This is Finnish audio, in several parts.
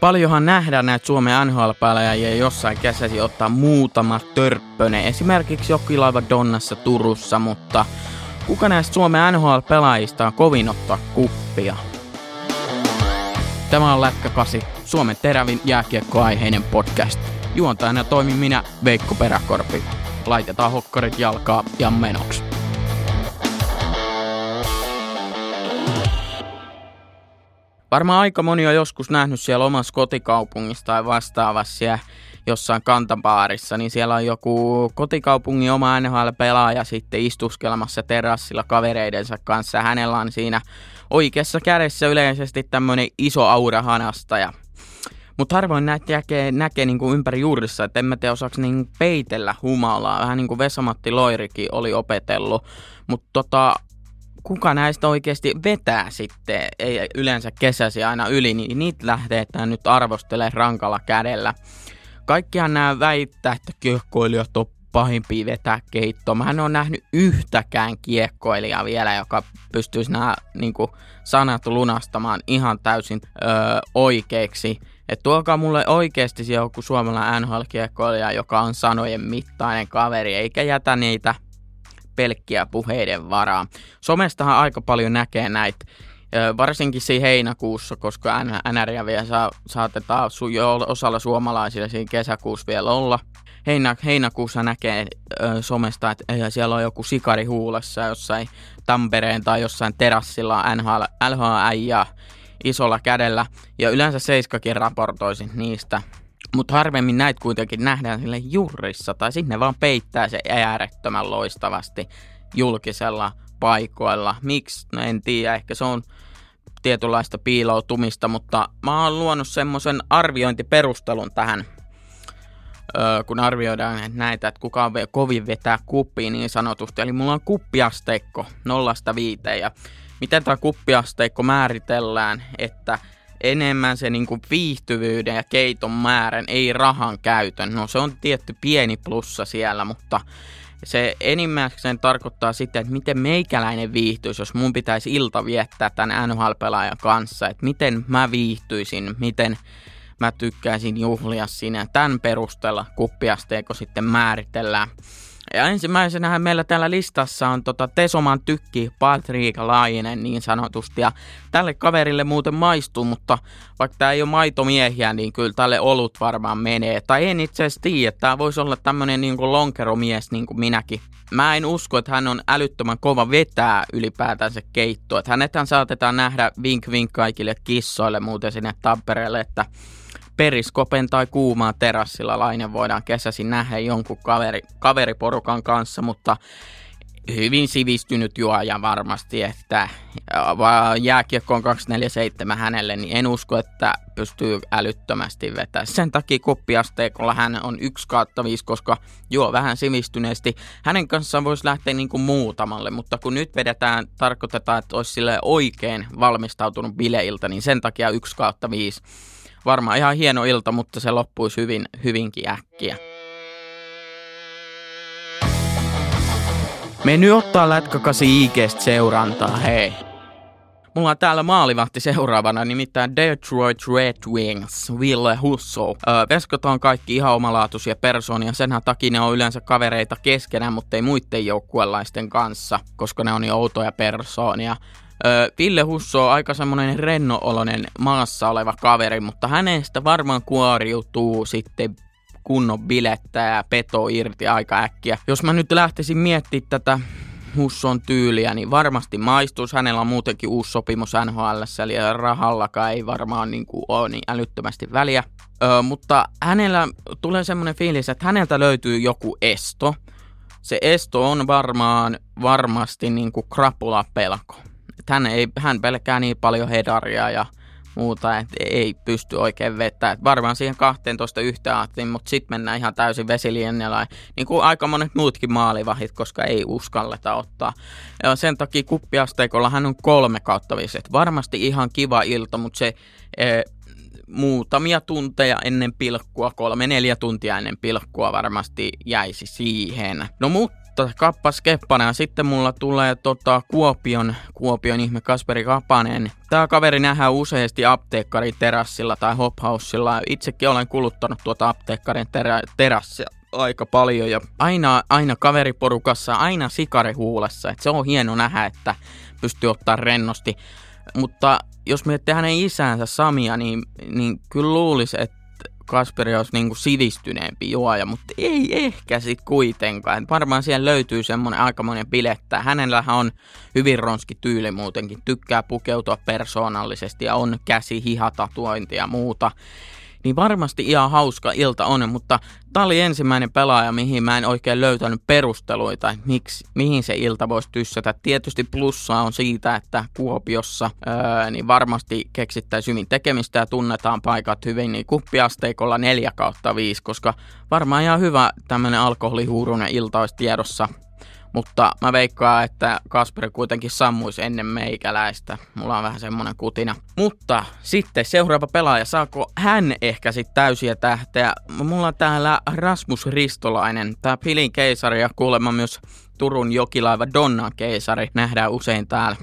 Paljonhan nähdään näitä Suomen nhl ja jossain kesäsi ottaa muutama törppöne, esimerkiksi Jokilaiva Donnassa Turussa, mutta kuka näistä Suomen NHL-pelaajista on kovin ottaa kuppia? Tämä on Lätkä 8, Suomen terävin jääkiekkoaiheinen podcast. Juontajana toimin minä, Veikko Peräkorpi. Laitetaan hokkarit jalkaa ja menoksi. Varmaan aika moni on joskus nähnyt siellä omassa kotikaupungissa tai vastaavassa siellä jossain kantapaarissa, niin siellä on joku kotikaupungin oma NHL-pelaaja sitten istuskelemassa terassilla kavereidensa kanssa. Hänellä on siinä oikeassa kädessä yleisesti tämmöinen iso aura hanasta ja mutta harvoin näitä näkee, näkee niin kuin ympäri juurissa, että en mä tiedä osaako niin peitellä humalaa, vähän niin kuin Vesamatti Loirikin oli opetellut. Mutta tota, kuka näistä oikeasti vetää sitten, ei yleensä kesäsi aina yli, niin niitä lähdetään nyt arvostelemaan rankalla kädellä. Kaikkihan nämä väittää, että kiekkoilijat on pahimpia vetää keittoa. Mä en ole nähnyt yhtäkään kiekkoilijaa vielä, joka pystyisi nämä niin kuin, sanat lunastamaan ihan täysin öö, oikeiksi. Että tuokaa mulle oikeasti joku suomalainen NHL-kiekkoilija, joka on sanojen mittainen kaveri, eikä jätä niitä pelkkiä puheiden varaa. Somestahan aika paljon näkee näitä, varsinkin siinä heinäkuussa, koska NRJ vielä saa, saatetaan su, jo osalla suomalaisilla siinä kesäkuussa vielä olla. Heinä, heinäkuussa näkee ö, somesta, että siellä on joku sikari huulessa jossain Tampereen tai jossain terassilla NHL, LHI ja isolla kädellä. Ja yleensä Seiskakin raportoisi niistä mutta harvemmin näitä kuitenkin nähdään sille jurrissa, tai sinne vaan peittää se äärettömän loistavasti julkisella paikoilla. Miksi? No en tiedä, ehkä se on tietynlaista piiloutumista, mutta mä oon luonut semmoisen arviointiperustelun tähän, öö, kun arvioidaan näitä, että kuka on kovin vetää kuppiin niin sanotusti. Eli mulla on kuppiasteikko nollasta viiteen, ja miten tämä kuppiasteikko määritellään, että enemmän se niin kuin viihtyvyyden ja keiton määrän, ei rahan käytön. No se on tietty pieni plussa siellä, mutta se enimmäkseen tarkoittaa sitten, että miten meikäläinen viihtyisi, jos mun pitäisi ilta viettää tämän NHL-pelaajan kanssa, että miten mä viihtyisin, miten mä tykkäisin juhlia siinä. Tämän perusteella kuppiasteeko sitten määritellään. Ja ensimmäisenä meillä täällä listassa on tota Tesoman tykki Patrick Lainen niin sanotusti. Ja tälle kaverille muuten maistuu, mutta vaikka tämä ei ole maitomiehiä, niin kyllä tälle olut varmaan menee. Tai en itse asiassa tiedä, tämä voisi olla tämmöinen niin kuin lonkeromies niin kuin minäkin. Mä en usko, että hän on älyttömän kova vetää ylipäätään se keitto. Että hänethän saatetaan nähdä vink vink kaikille kissoille muuten sinne Tampereelle, että periskopen tai kuumaa terassilla lainen voidaan kesäisin nähdä jonkun kaveri, kaveriporukan kanssa, mutta hyvin sivistynyt juoja varmasti, että jääkiekko on 247 hänelle, niin en usko, että pystyy älyttömästi vetämään. Sen takia kuppiasteikolla hän on 1 kautta 5, koska juo vähän sivistyneesti. Hänen kanssaan voisi lähteä niin kuin muutamalle, mutta kun nyt vedetään, tarkoitetaan, että olisi sille oikein valmistautunut bileiltä, niin sen takia 1 kautta 5 varmaan ihan hieno ilta, mutta se loppuisi hyvin, hyvinkin äkkiä. Me nyt ottaa lätkäkasi IGstä seurantaa, hei. Mulla on täällä maalivahti seuraavana, nimittäin Detroit Red Wings, Ville Husso. Öö, veskot on kaikki ihan omalaatuisia persoonia, senhän takia ne on yleensä kavereita keskenään, mutta ei muiden joukkuelaisten kanssa, koska ne on niin outoja persoonia. Ville Husso on aika semmoinen rennooloinen maassa oleva kaveri, mutta hänestä varmaan kuoriutuu sitten kunnon bilettä ja peto irti aika äkkiä. Jos mä nyt lähtisin miettimään tätä Husson tyyliä, niin varmasti maistuisi. Hänellä on muutenkin uusi sopimus NHL, eli rahallakaan ei varmaan niin kuin ole niin älyttömästi väliä. Ö, mutta hänellä tulee semmoinen fiilis, että häneltä löytyy joku esto. Se esto on varmaan varmasti niin kuin krapulapelko hän, ei, hän pelkää niin paljon hedaria ja muuta, että ei pysty oikein vetämään. Varmaan siihen 12 yhtä ajattelin, mutta sitten mennään ihan täysin vesiliennellä, niin kuin aika monet muutkin maalivahit, koska ei uskalleta ottaa. Ja sen takia kuppiasteikolla hän on kolme kautta viset. Varmasti ihan kiva ilta, mutta se e, muutamia tunteja ennen pilkkua, kolme neljä tuntia ennen pilkkua varmasti jäisi siihen. No mutta Mutta kappas keppana ja sitten mulla tulee tota Kuopion, Kuopion ihme Kasperi Kapanen. Tää kaveri nähdään useasti apteekkarin terassilla tai hophausilla. Itsekin olen kuluttanut tuota apteekkarin terä, terassia aika paljon ja aina, aina kaveriporukassa, aina sikari huulessa. Et se on hieno nähdä, että pystyy ottaa rennosti. Mutta jos miettii hänen isäänsä Samia, niin, niin kyllä luulisi, että Kasperi olisi niin kuin sivistyneempi juoja, mutta ei ehkä sitten kuitenkaan. Varmaan siellä löytyy semmoinen aikamoinen bilettä. Hänellähän on hyvin ronski tyyli muutenkin. Tykkää pukeutua persoonallisesti ja on käsi, hihatatuointi ja muuta niin varmasti ihan hauska ilta on, mutta tämä oli ensimmäinen pelaaja, mihin mä en oikein löytänyt perusteluita, miksi, mihin se ilta voisi tyssätä. Tietysti plussaa on siitä, että Kuopiossa öö, niin varmasti keksittäisiin hyvin tekemistä ja tunnetaan paikat hyvin niin kuppiasteikolla 4 kautta 5, koska varmaan ihan hyvä tämmöinen alkoholihuurunen ilta olisi tiedossa mutta mä veikkaan, että Kasper kuitenkin sammuisi ennen meikäläistä. Mulla on vähän semmonen kutina. Mutta sitten seuraava pelaaja, saako hän ehkä sitten täysiä tähteä? Mulla on täällä Rasmus Ristolainen, tää Pilin keisari ja kuulemma myös Turun jokilaiva Donnan keisari nähdään usein täällä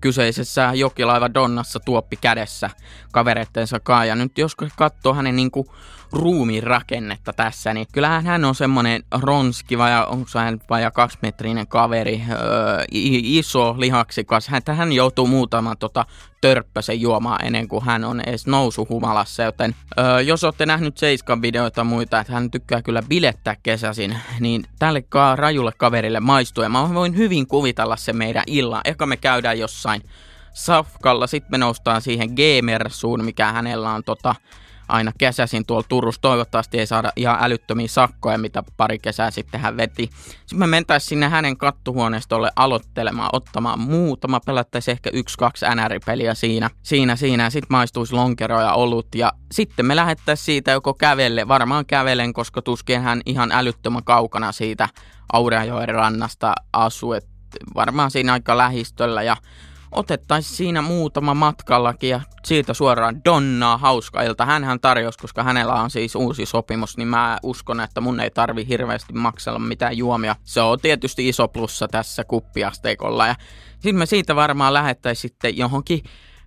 kyseisessä jokilaiva Donnassa tuoppi kädessä kavereittensa kanssa. Ja nyt jos katsoo hänen niinku ruumiin rakennetta tässä, niin kyllähän hän on semmonen ronski, vai onko hän vaja kaksimetrinen kaveri, öö, iso lihaksikas. Hän, hän joutuu muutaman tota, törppösen juomaan ennen kuin hän on edes nousuhumalassa, joten öö, jos olette nähnyt Seiskan videoita muita, että hän tykkää kyllä bilettää kesäsin, niin tälle ka- rajulle kaverille maistuu ja mä voin hyvin kuvitella se meidän illan. Eka me käydään jossain Safkalla, sitten me noustaan siihen Gamersuun, mikä hänellä on tota, aina kesäsin tuolla Turussa. Toivottavasti ei saada ihan älyttömiä sakkoja, mitä pari kesää sitten hän veti. Sitten me mentäisiin sinne hänen kattuhuoneistolle aloittelemaan, ottamaan muutama, pelattaisiin ehkä yksi, kaksi NR-peliä siinä, siinä, siinä. Sitten maistuisi lonkeroja olut ja sitten me lähettäisiin siitä joko kävelle, varmaan kävelen, koska tuskin hän ihan älyttömän kaukana siitä Aurajoen rannasta asuu, varmaan siinä aika lähistöllä ja otettaisiin siinä muutama matkallakin ja siitä suoraan Donnaa hauska ilta. Hänhän tarjosi, koska hänellä on siis uusi sopimus, niin mä uskon, että mun ei tarvi hirveästi maksella mitään juomia. Se on tietysti iso plussa tässä kuppiasteikolla ja sitten me siitä varmaan lähettäisiin sitten johonkin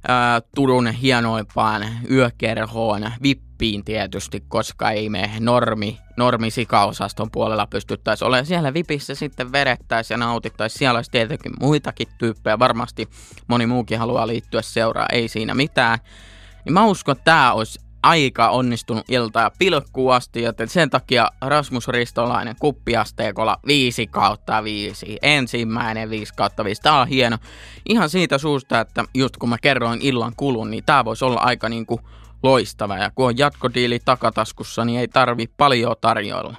ää, Turun hienoimpaan yökerhoon, vippiin tietysti, koska ei me normi, normi sikaosaston puolella pystyttäisi olemaan. Siellä vipissä sitten verettäisiin ja nautittaisiin. Siellä olisi tietenkin muitakin tyyppejä. Varmasti moni muukin haluaa liittyä seuraa, ei siinä mitään. Niin mä uskon, että tämä olisi aika onnistunut ilta ja pilkkuun asti, joten sen takia Rasmus Ristolainen kuppiasteekolla 5 kautta 5. Ensimmäinen 5 kautta 5. Tää on hieno. Ihan siitä suusta, että just kun mä kerroin illan kulun, niin tää voisi olla aika niinku loistava. Ja kun on jatkodiili takataskussa, niin ei tarvi paljon tarjoilla.